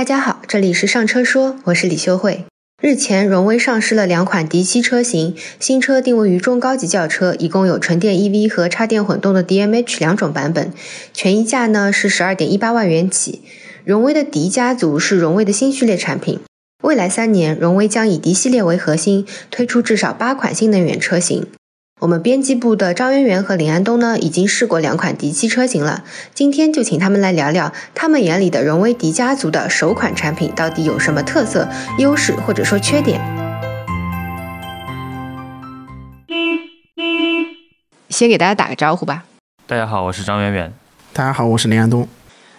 大家好，这里是上车说，我是李修慧。日前，荣威上市了两款 D7 车型，新车定位于中高级轿车，一共有纯电 EV 和插电混动的 DMH 两种版本，权益价呢是十二点一八万元起。荣威的迪家族是荣威的新序列产品，未来三年，荣威将以迪系列为核心，推出至少八款新能源车型。我们编辑部的张渊源和林安东呢，已经试过两款迪七车型了。今天就请他们来聊聊，他们眼里的荣威迪家族的首款产品到底有什么特色、优势或者说缺点。先给大家打个招呼吧。大家好，我是张渊源。大家好，我是林安东。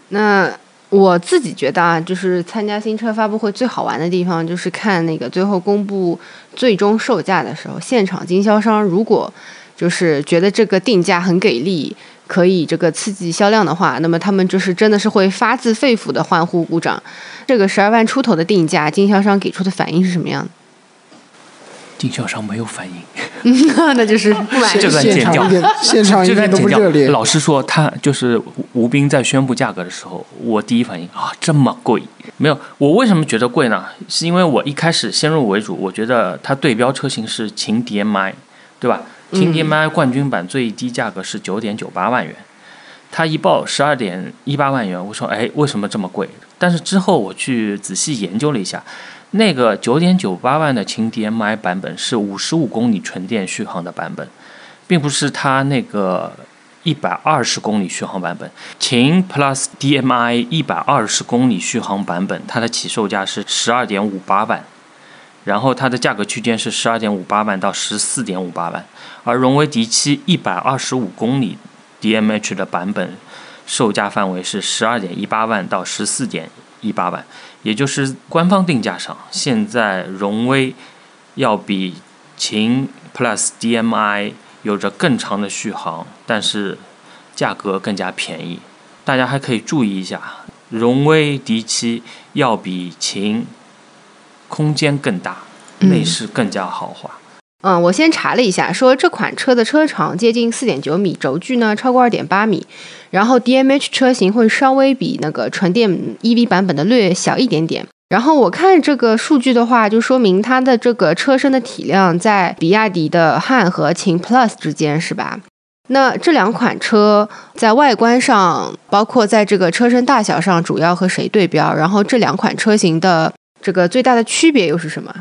那。我自己觉得啊，就是参加新车发布会最好玩的地方，就是看那个最后公布最终售价的时候，现场经销商如果就是觉得这个定价很给力，可以这个刺激销量的话，那么他们就是真的是会发自肺腑的欢呼鼓掌。这个十二万出头的定价，经销商给出的反应是什么样的？经销商没有反应，那就是不买。这段减掉，现场一点都不热烈。老实说，他就是吴斌在宣布价格的时候，我第一反应啊，这么贵？没有，我为什么觉得贵呢？是因为我一开始先入为主，我觉得它对标车型是秦 DM-i，对吧？秦 DM-i 冠军版最低价格是九点九八万元，它一报十二点一八万元，我说哎，为什么这么贵？但是之后我去仔细研究了一下。那个九点九八万的秦 DM-i 版本是五十五公里纯电续航的版本，并不是它那个一百二十公里续航版本。秦 Plus DM-i 一百二十公里续航版本，它的起售价是十二点五八万，然后它的价格区间是十二点五八万到十四点五八万。而荣威 D7 一百二十五公里 DMH 的版本，售价范围是十二点一八万到十四点一八万。也就是官方定价上，现在荣威要比秦 Plus DM-i 有着更长的续航，但是价格更加便宜。大家还可以注意一下，荣威 D7 要比秦空间更大，内饰更加豪华。嗯，嗯我先查了一下，说这款车的车长接近四点九米，轴距呢超过二点八米，然后 DMH 车型会稍微比那个纯电 EV 版本的略小一点点。然后我看这个数据的话，就说明它的这个车身的体量在比亚迪的汉和秦 Plus 之间，是吧？那这两款车在外观上，包括在这个车身大小上，主要和谁对标？然后这两款车型的这个最大的区别又是什么？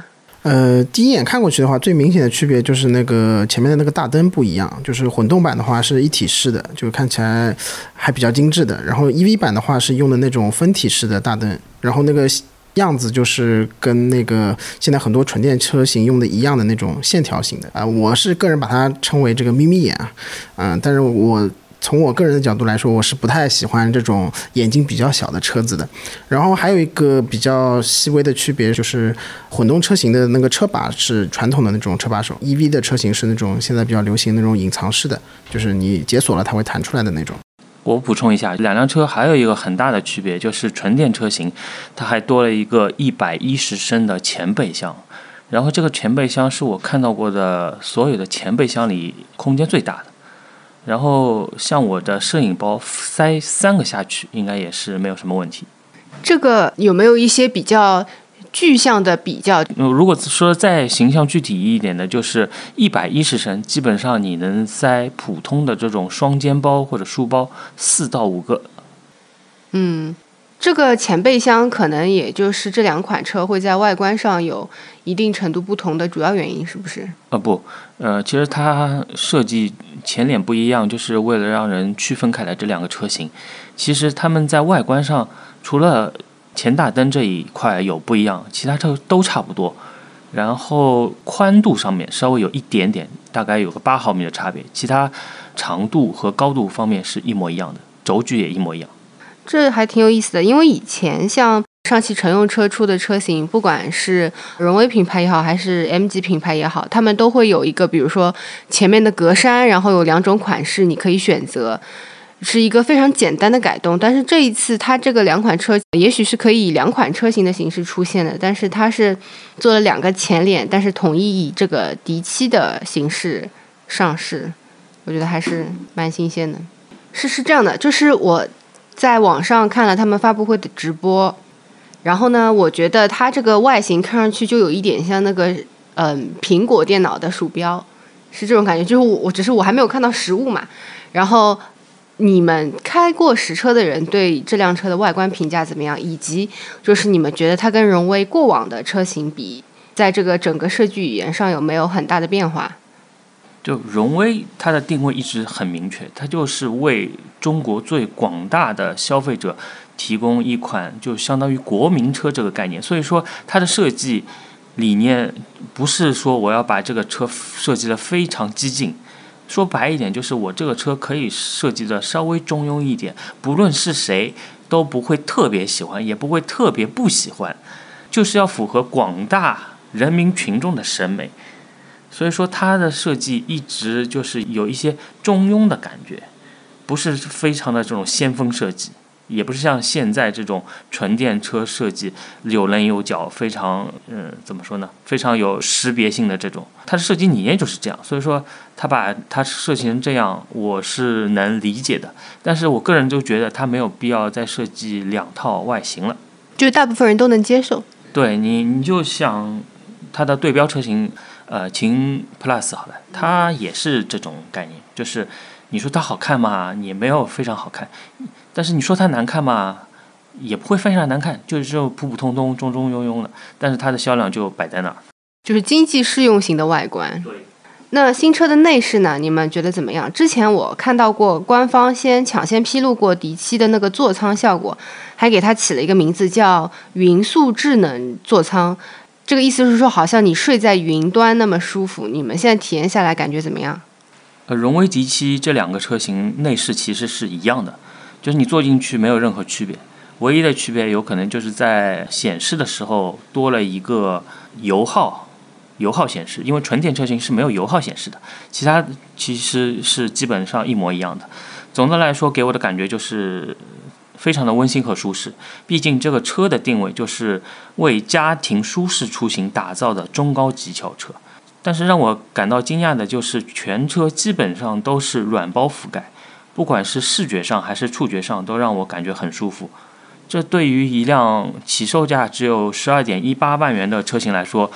呃，第一眼看过去的话，最明显的区别就是那个前面的那个大灯不一样，就是混动版的话是一体式的，就看起来还比较精致的。然后 EV 版的话是用的那种分体式的大灯，然后那个样子就是跟那个现在很多纯电车型用的一样的那种线条型的啊。我是个人把它称为这个眯眯眼啊，嗯，但是我。从我个人的角度来说，我是不太喜欢这种眼睛比较小的车子的。然后还有一个比较细微的区别，就是混动车型的那个车把是传统的那种车把手，EV 的车型是那种现在比较流行那种隐藏式的，就是你解锁了它会弹出来的那种。我补充一下，两辆车还有一个很大的区别，就是纯电车型它还多了一个一百一十升的前备箱，然后这个前备箱是我看到过的所有的前备箱里空间最大的。然后像我的摄影包塞三个下去，应该也是没有什么问题。这个有没有一些比较具象的比较？如果说再形象具体一点的，就是一百一十升，基本上你能塞普通的这种双肩包或者书包四到五个。嗯。这个前备箱可能也就是这两款车会在外观上有一定程度不同的主要原因，是不是？呃不，呃，其实它设计前脸不一样，就是为了让人区分开来这两个车型。其实他们在外观上，除了前大灯这一块有不一样，其他车都差不多。然后宽度上面稍微有一点点，大概有个八毫米的差别，其他长度和高度方面是一模一样的，轴距也一模一样。这还挺有意思的，因为以前像上汽乘用车出的车型，不管是荣威品牌也好，还是 M 级品牌也好，他们都会有一个，比如说前面的格栅，然后有两种款式你可以选择，是一个非常简单的改动。但是这一次，它这个两款车也许是可以以两款车型的形式出现的，但是它是做了两个前脸，但是统一以这个 D7 的形式上市，我觉得还是蛮新鲜的。是是这样的，就是我。在网上看了他们发布会的直播，然后呢，我觉得它这个外形看上去就有一点像那个嗯苹果电脑的鼠标，是这种感觉。就是我我只是我还没有看到实物嘛。然后你们开过实车的人对这辆车的外观评价怎么样？以及就是你们觉得它跟荣威过往的车型比，在这个整个设计语言上有没有很大的变化？就荣威它的定位一直很明确，它就是为中国最广大的消费者提供一款就相当于国民车这个概念。所以说它的设计理念不是说我要把这个车设计的非常激进，说白一点就是我这个车可以设计的稍微中庸一点，不论是谁都不会特别喜欢，也不会特别不喜欢，就是要符合广大人民群众的审美。所以说它的设计一直就是有一些中庸的感觉，不是非常的这种先锋设计，也不是像现在这种纯电车设计有棱有角，非常嗯怎么说呢，非常有识别性的这种。它的设计理念就是这样，所以说它把它设计成这样，我是能理解的。但是我个人就觉得它没有必要再设计两套外形了，就大部分人都能接受。对你，你就想它的对标车型。呃，秦 Plus 好了，它也是这种概念，就是你说它好看嘛，也没有非常好看，但是你说它难看嘛，也不会非常难看，就是这种普普通通、中中庸庸的，但是它的销量就摆在那儿，就是经济适用型的外观。对。那新车的内饰呢？你们觉得怎么样？之前我看到过官方先抢先披露过迪七的那个座舱效果，还给它起了一个名字叫“匀速智能座舱”。这个意思是说，好像你睡在云端那么舒服。你们现在体验下来感觉怎么样？呃，荣威 D 七这两个车型内饰其实是一样的，就是你坐进去没有任何区别，唯一的区别有可能就是在显示的时候多了一个油耗，油耗显示，因为纯电车型是没有油耗显示的，其他其实是基本上一模一样的。总的来说，给我的感觉就是。非常的温馨和舒适，毕竟这个车的定位就是为家庭舒适出行打造的中高级轿车。但是让我感到惊讶的就是全车基本上都是软包覆盖，不管是视觉上还是触觉上都让我感觉很舒服。这对于一辆起售价只有十二点一八万元的车型来说，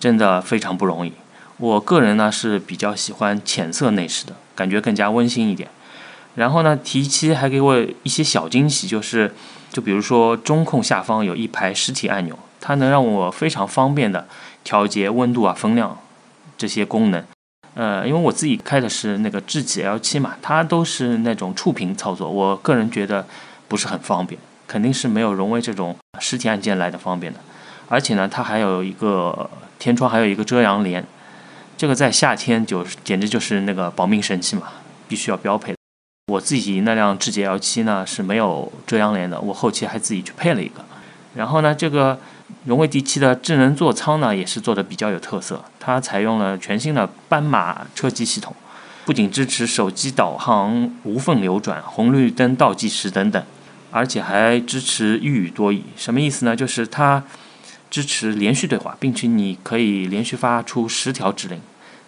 真的非常不容易。我个人呢是比较喜欢浅色内饰的，感觉更加温馨一点。然后呢，提七还给我一些小惊喜，就是，就比如说中控下方有一排实体按钮，它能让我非常方便的调节温度啊、风量这些功能。呃，因为我自己开的是那个智己 L 七嘛，它都是那种触屏操作，我个人觉得不是很方便，肯定是没有荣威这种实体按键来的方便的。而且呢，它还有一个天窗，还有一个遮阳帘，这个在夏天就简直就是那个保命神器嘛，必须要标配。我自己那辆智己 L 七呢是没有遮阳帘的，我后期还自己去配了一个。然后呢，这个荣威 D 七的智能座舱呢也是做的比较有特色，它采用了全新的斑马车机系统，不仅支持手机导航、无缝流转、红绿灯倒计时等等，而且还支持一语多语。什么意思呢？就是它支持连续对话，并且你可以连续发出十条指令。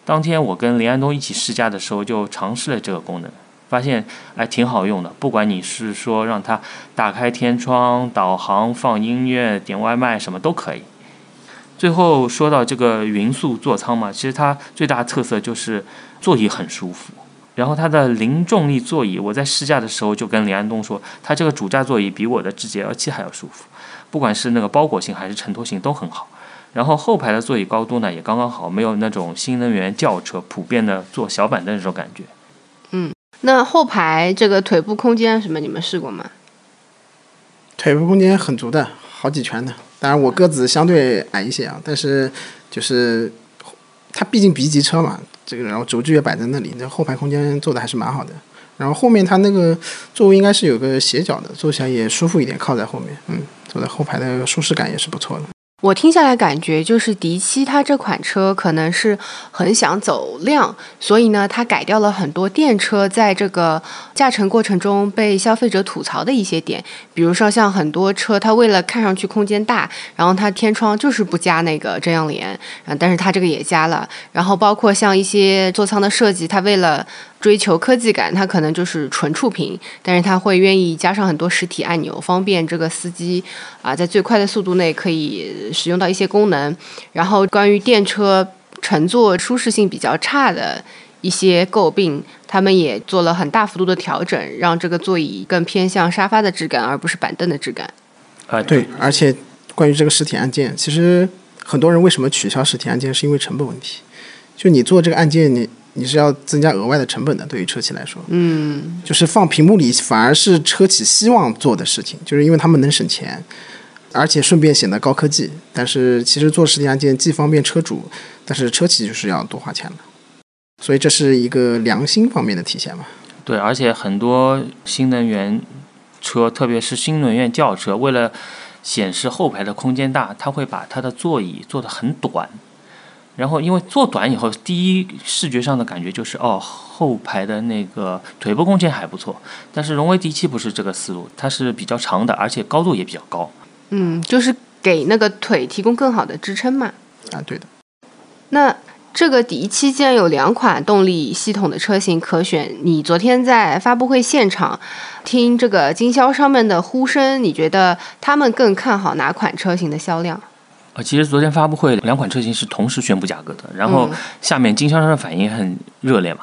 当天我跟林安东一起试驾的时候，就尝试了这个功能。发现哎挺好用的，不管你是说让它打开天窗、导航、放音乐、点外卖什么都可以。最后说到这个匀速座舱嘛，其实它最大特色就是座椅很舒服。然后它的零重力座椅，我在试驾的时候就跟李安东说，它这个主驾座椅比我的智己 L 七还要舒服，不管是那个包裹性还是承托性都很好。然后后排的座椅高度呢也刚刚好，没有那种新能源轿车普遍的坐小板凳这种感觉。那后排这个腿部空间什么，你们试过吗？腿部空间很足的，好几拳的。当然我个子相对矮一些啊，但是就是它毕竟 B 级车嘛，这个然后轴距也摆在那里，那后排空间做的还是蛮好的。然后后面它那个座位应该是有个斜角的，坐起来也舒服一点，靠在后面，嗯，坐在后排的舒适感也是不错的。我听下来感觉就是迪七它这款车可能是很想走量，所以呢，它改掉了很多电车在这个驾乘过程中被消费者吐槽的一些点，比如说像很多车它为了看上去空间大，然后它天窗就是不加那个遮阳帘，啊，但是它这个也加了，然后包括像一些座舱的设计，它为了追求科技感，它可能就是纯触屏，但是它会愿意加上很多实体按钮，方便这个司机啊在最快的速度内可以使用到一些功能。然后关于电车乘坐舒适性比较差的一些诟病，他们也做了很大幅度的调整，让这个座椅更偏向沙发的质感，而不是板凳的质感。啊，对，而且关于这个实体按键，其实很多人为什么取消实体按键，是因为成本问题。就你做这个按键，你你是要增加额外的成本的，对于车企来说，嗯，就是放屏幕里反而是车企希望做的事情，就是因为他们能省钱，而且顺便显得高科技。但是其实做实体按键既方便车主，但是车企就是要多花钱的，所以这是一个良心方面的体现嘛。对，而且很多新能源车，特别是新能源轿车，为了显示后排的空间大，它会把它的座椅做得很短。然后，因为做短以后，第一视觉上的感觉就是哦，后排的那个腿部空间还不错。但是荣威 D 七不是这个思路，它是比较长的，而且高度也比较高。嗯，就是给那个腿提供更好的支撑嘛。啊，对的。那这个 D 七既然有两款动力系统的车型可选，你昨天在发布会现场听这个经销商们的呼声，你觉得他们更看好哪款车型的销量？呃，其实昨天发布会两款车型是同时宣布价格的，然后嗯下面经销商的反应很热烈嘛，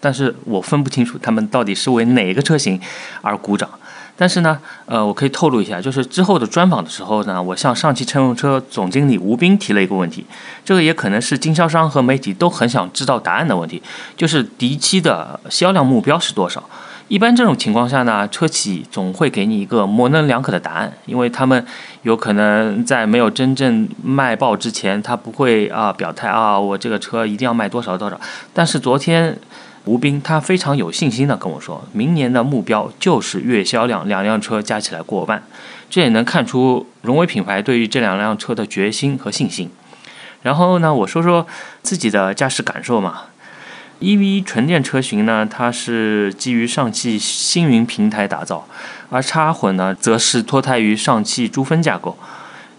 但是我分不清楚他们到底是为哪个车型而鼓掌。但是呢，呃，我可以透露一下，就是之后的专访的时候呢，我向上汽乘用车总经理吴斌提了一个问题，这个也可能是经销商和媒体都很想知道答案的问题，就是 D 七的销量目标是多少？一般这种情况下呢，车企总会给你一个模棱两可的答案，因为他们有可能在没有真正卖爆之前，他不会啊表态啊，我这个车一定要卖多少多少。但是昨天吴斌他非常有信心的跟我说，明年的目标就是月销量两辆车加起来过万，这也能看出荣威品牌对于这两辆车的决心和信心。然后呢，我说说自己的驾驶感受嘛。EV 纯电车型呢，它是基于上汽星云平台打造，而插混呢，则是脱胎于上汽珠峰架构。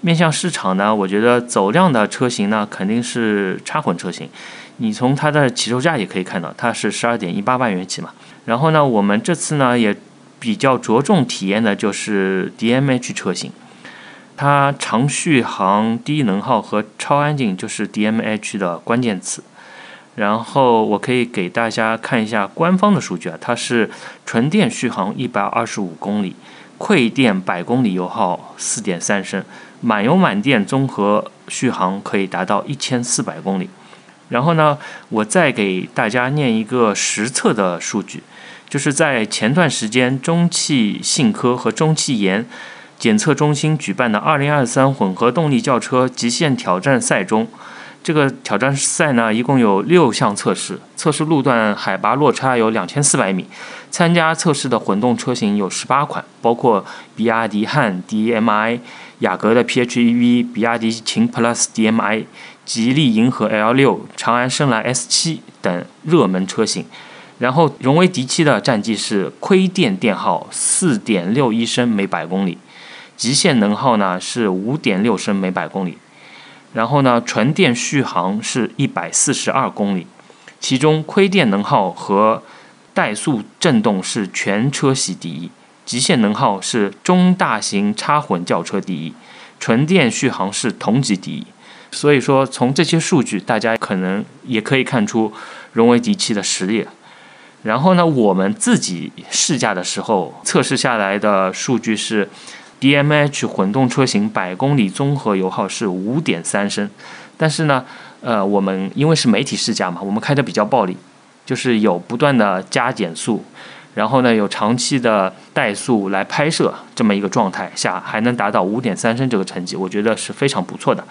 面向市场呢，我觉得走量的车型呢，肯定是插混车型。你从它的起售价也可以看到，它是十二点一八万元起嘛。然后呢，我们这次呢也比较着重体验的就是 DMH 车型，它长续航、低能耗和超安静就是 DMH 的关键词。然后我可以给大家看一下官方的数据啊，它是纯电续航一百二十五公里，馈电百公里油耗四点三升，满油满电综合续航可以达到一千四百公里。然后呢，我再给大家念一个实测的数据，就是在前段时间中汽信科和中汽研检测中心举办的二零二三混合动力轿车极限挑战赛中。这个挑战赛呢，一共有六项测试，测试路段海拔落差有两千四百米。参加测试的混动车型有十八款，包括比亚迪汉 DMI、雅阁的 PHEV、比亚迪秦 PLUS DMI、吉利银河 L 六、长安深蓝 S 七等热门车型。然后荣威 D 七的战绩是亏电电耗四点六一升每百公里，极限能耗呢是五点六升每百公里。然后呢，纯电续航是一百四十二公里，其中亏电能耗和怠速震动是全车系第一，极限能耗是中大型插混轿车第一，纯电续航是同级第一。所以说，从这些数据，大家可能也可以看出荣威 D 七的实力。然后呢，我们自己试驾的时候，测试下来的数据是。DMH 混动车型百公里综合油耗是五点三升，但是呢，呃，我们因为是媒体试驾嘛，我们开的比较暴力，就是有不断的加减速，然后呢，有长期的怠速来拍摄这么一个状态下，还能达到五点三升这个成绩，我觉得是非常不错的。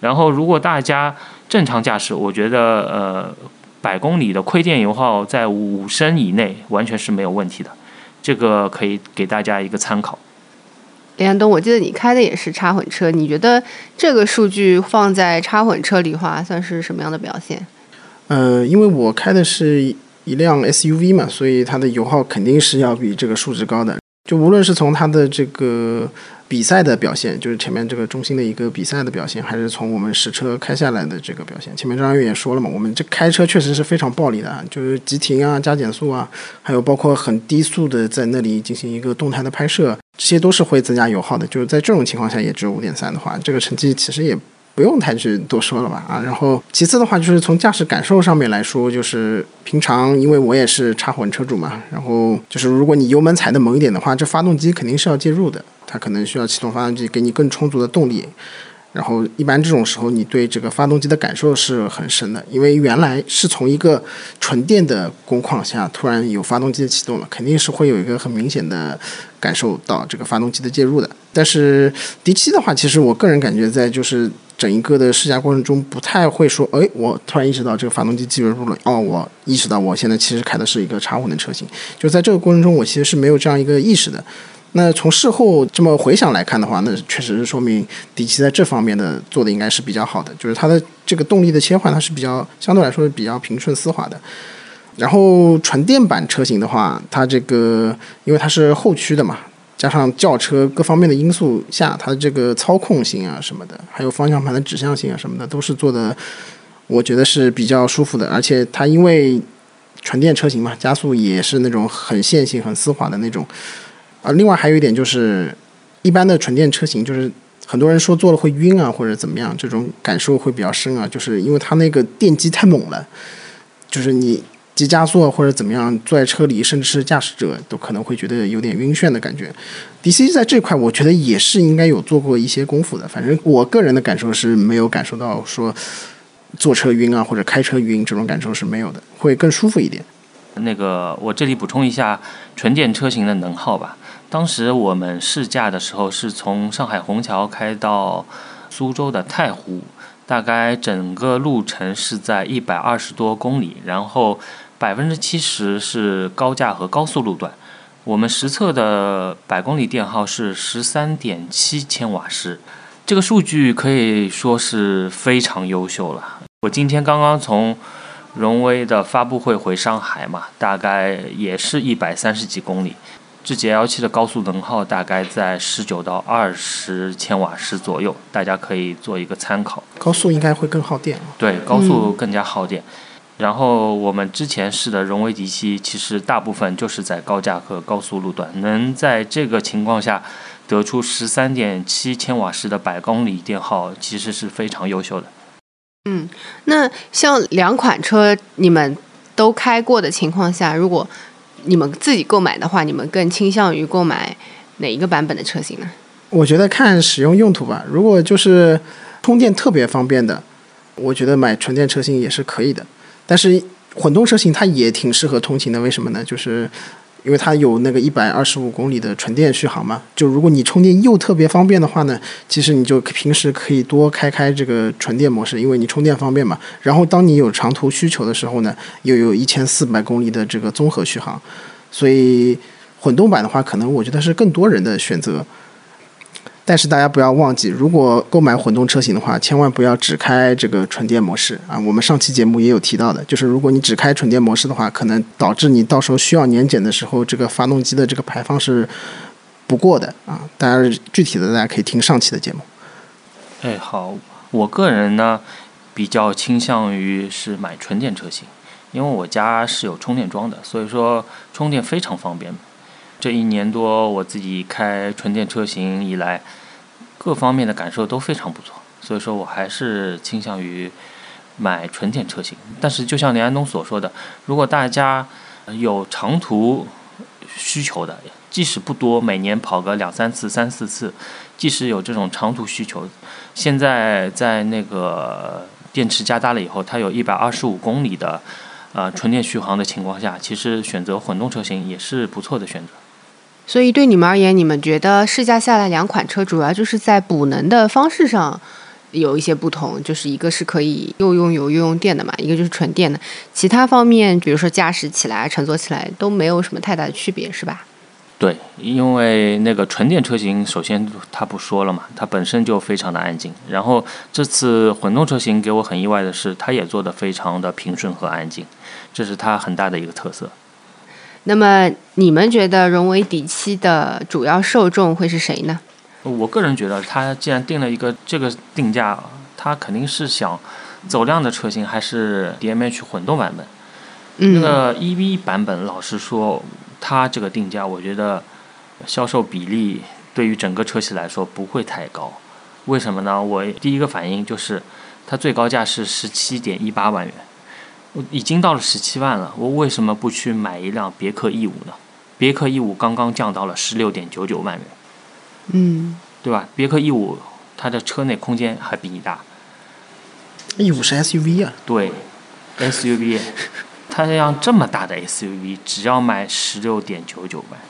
然后，如果大家正常驾驶，我觉得呃，百公里的亏电油耗在五升以内完全是没有问题的，这个可以给大家一个参考。李安东，我记得你开的也是插混车，你觉得这个数据放在插混车里话，算是什么样的表现？呃，因为我开的是一辆 SUV 嘛，所以它的油耗肯定是要比这个数值高的。就无论是从它的这个比赛的表现，就是前面这个中心的一个比赛的表现，还是从我们实车开下来的这个表现。前面张月也说了嘛，我们这开车确实是非常暴力的，就是急停啊、加减速啊，还有包括很低速的在那里进行一个动态的拍摄，这些都是会增加油耗的。就是在这种情况下也只有五点三的话，这个成绩其实也。不用太去多说了吧啊，然后其次的话就是从驾驶感受上面来说，就是平常因为我也是插混车主嘛，然后就是如果你油门踩的猛一点的话，这发动机肯定是要介入的，它可能需要启动发动机给你更充足的动力。然后一般这种时候，你对这个发动机的感受是很深的，因为原来是从一个纯电的工况下，突然有发动机的启动了，肯定是会有一个很明显的感受到这个发动机的介入的。但是 D7 的话，其实我个人感觉在就是整一个的试驾过程中，不太会说，哎，我突然意识到这个发动机介入了，哦，我意识到我现在其实开的是一个插混的车型，就在这个过程中，我其实是没有这样一个意识的。那从事后这么回想来看的话，那确实是说明底奇在这方面的做的应该是比较好的，就是它的这个动力的切换，它是比较相对来说是比较平顺丝滑的。然后纯电版车型的话，它这个因为它是后驱的嘛，加上轿车各方面的因素下，它的这个操控性啊什么的，还有方向盘的指向性啊什么的，都是做的，我觉得是比较舒服的。而且它因为纯电车型嘛，加速也是那种很线性、很丝滑的那种。啊，另外还有一点就是，一般的纯电车型，就是很多人说坐了会晕啊，或者怎么样，这种感受会比较深啊，就是因为它那个电机太猛了，就是你急加速或者怎么样，坐在车里，甚至是驾驶者都可能会觉得有点晕眩的感觉。D C 在这块，我觉得也是应该有做过一些功夫的。反正我个人的感受是没有感受到说坐车晕啊，或者开车晕这种感受是没有的，会更舒服一点。那个，我这里补充一下纯电车型的能耗吧。当时我们试驾的时候是从上海虹桥开到苏州的太湖，大概整个路程是在一百二十多公里，然后百分之七十是高架和高速路段。我们实测的百公里电耗是十三点七千瓦时，这个数据可以说是非常优秀了。我今天刚刚从荣威的发布会回上海嘛，大概也是一百三十几公里。智捷 L7 的高速能耗大概在十九到二十千瓦时左右，大家可以做一个参考。高速应该会更耗电。对，高速更加耗电。然后我们之前试的荣威 D7，其实大部分就是在高架和高速路段，能在这个情况下得出十三点七千瓦时的百公里电耗，其实是非常优秀的。嗯，那像两款车你们都开过的情况下，如果你们自己购买的话，你们更倾向于购买哪一个版本的车型呢？我觉得看使用用途吧。如果就是充电特别方便的，我觉得买纯电车型也是可以的。但是混动车型它也挺适合通勤的，为什么呢？就是因为它有那个一百二十五公里的纯电续航嘛。就如果你充电又特别方便的话呢，其实你就平时可以多开开这个纯电模式，因为你充电方便嘛。然后当你有长途需求的时候呢，又有一千四百公里的这个综合续航，所以混动版的话，可能我觉得是更多人的选择。但是大家不要忘记，如果购买混动车型的话，千万不要只开这个纯电模式啊！我们上期节目也有提到的，就是如果你只开纯电模式的话，可能导致你到时候需要年检的时候，这个发动机的这个排放是不过的啊！当然，具体的大家可以听上期的节目。哎，好，我个人呢比较倾向于是买纯电车型，因为我家是有充电桩的，所以说充电非常方便。这一年多，我自己开纯电车型以来，各方面的感受都非常不错，所以说我还是倾向于买纯电车型。但是，就像林安东所说的，如果大家有长途需求的，即使不多，每年跑个两三次、三四次，即使有这种长途需求，现在在那个电池加大了以后，它有一百二十五公里的呃纯电续航的情况下，其实选择混动车型也是不错的选择。所以对你们而言，你们觉得试驾下来两款车主要就是在补能的方式上有一些不同，就是一个是可以又用油又用电的嘛，一个就是纯电的，其他方面比如说驾驶起来、乘坐起来都没有什么太大的区别，是吧？对，因为那个纯电车型，首先它不说了嘛，它本身就非常的安静。然后这次混动车型给我很意外的是，它也做的非常的平顺和安静，这是它很大的一个特色。那么你们觉得荣威 D7 的主要受众会是谁呢？我个人觉得，它既然定了一个这个定价，它肯定是想走量的车型，还是 DMH 混动版本。那个 EV 版本，老实说，它这个定价，我觉得销售比例对于整个车系来说不会太高。为什么呢？我第一个反应就是，它最高价是十七点一八万元。已经到了十七万了，我为什么不去买一辆别克 E 五呢？别克 E 五刚刚降到了十六点九九万元，嗯，对吧？别克 E 五它的车内空间还比你大。E 五是 SUV 啊？对，SUV，它辆这么大的 SUV 只要卖十六点九九万。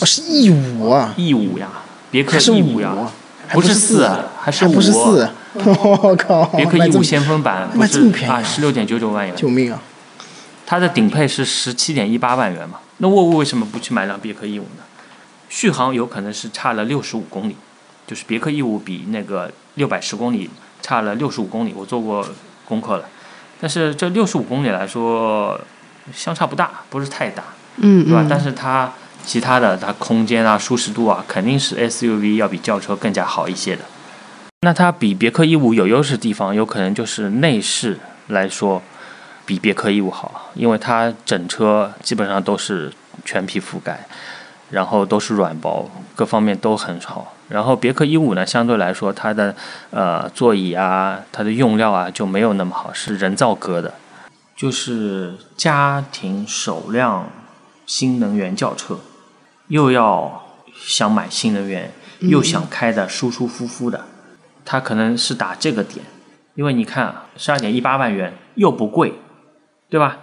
哦，是 E 五啊？E 五呀，别克 E 五呀，不是四，还是五？不是四。我靠！别克 E 五先锋版卖这么便宜啊，十六点九九万元！救命啊！它的顶配是十七点一八万元嘛？那沃尔沃为什么不去买辆别克 E 五呢？续航有可能是差了六十五公里，就是别克 E 五比那个六百十公里差了六十五公里，我做过功课了。但是这六十五公里来说，相差不大，不是太大，嗯，对吧？但是它其他的，它空间啊、舒适度啊，肯定是 SUV 要比轿车更加好一些的。那它比别克一五有优势地方，有可能就是内饰来说比别克一五好，因为它整车基本上都是全皮覆盖，然后都是软包，各方面都很好。然后别克一五呢，相对来说它的呃座椅啊，它的用料啊就没有那么好，是人造革的，就是家庭首辆新能源轿车，又要想买新能源，又想开的舒舒服服的。它可能是打这个点，因为你看，十二点一八万元又不贵，对吧？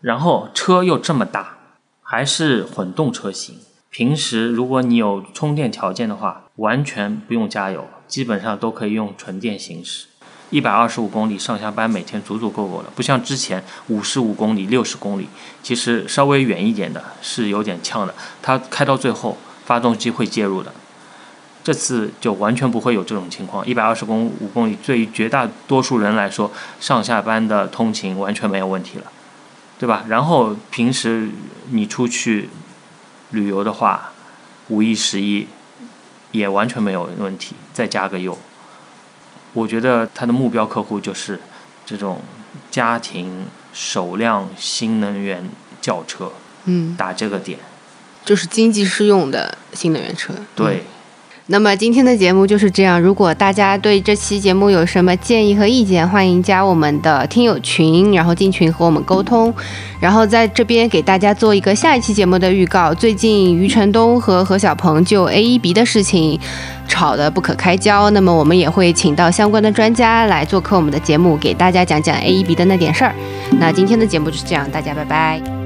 然后车又这么大，还是混动车型。平时如果你有充电条件的话，完全不用加油，基本上都可以用纯电行驶。一百二十五公里上下班，每天足足够够了。不像之前五十五公里、六十公里，其实稍微远一点的是有点呛的。它开到最后，发动机会介入的。这次就完全不会有这种情况，一百二十公五公里，对于绝大多数人来说，上下班的通勤完全没有问题了，对吧？然后平时你出去旅游的话，五一十一也完全没有问题，再加个油。我觉得他的目标客户就是这种家庭首辆新能源轿车，嗯，打这个点，就是经济适用的新能源车，对。那么今天的节目就是这样。如果大家对这期节目有什么建议和意见，欢迎加我们的听友群，然后进群和我们沟通。然后在这边给大家做一个下一期节目的预告。最近余承东和何小鹏就 A E B 的事情吵得不可开交，那么我们也会请到相关的专家来做客我们的节目，给大家讲讲 A E B 的那点事儿。那今天的节目就是这样，大家拜拜。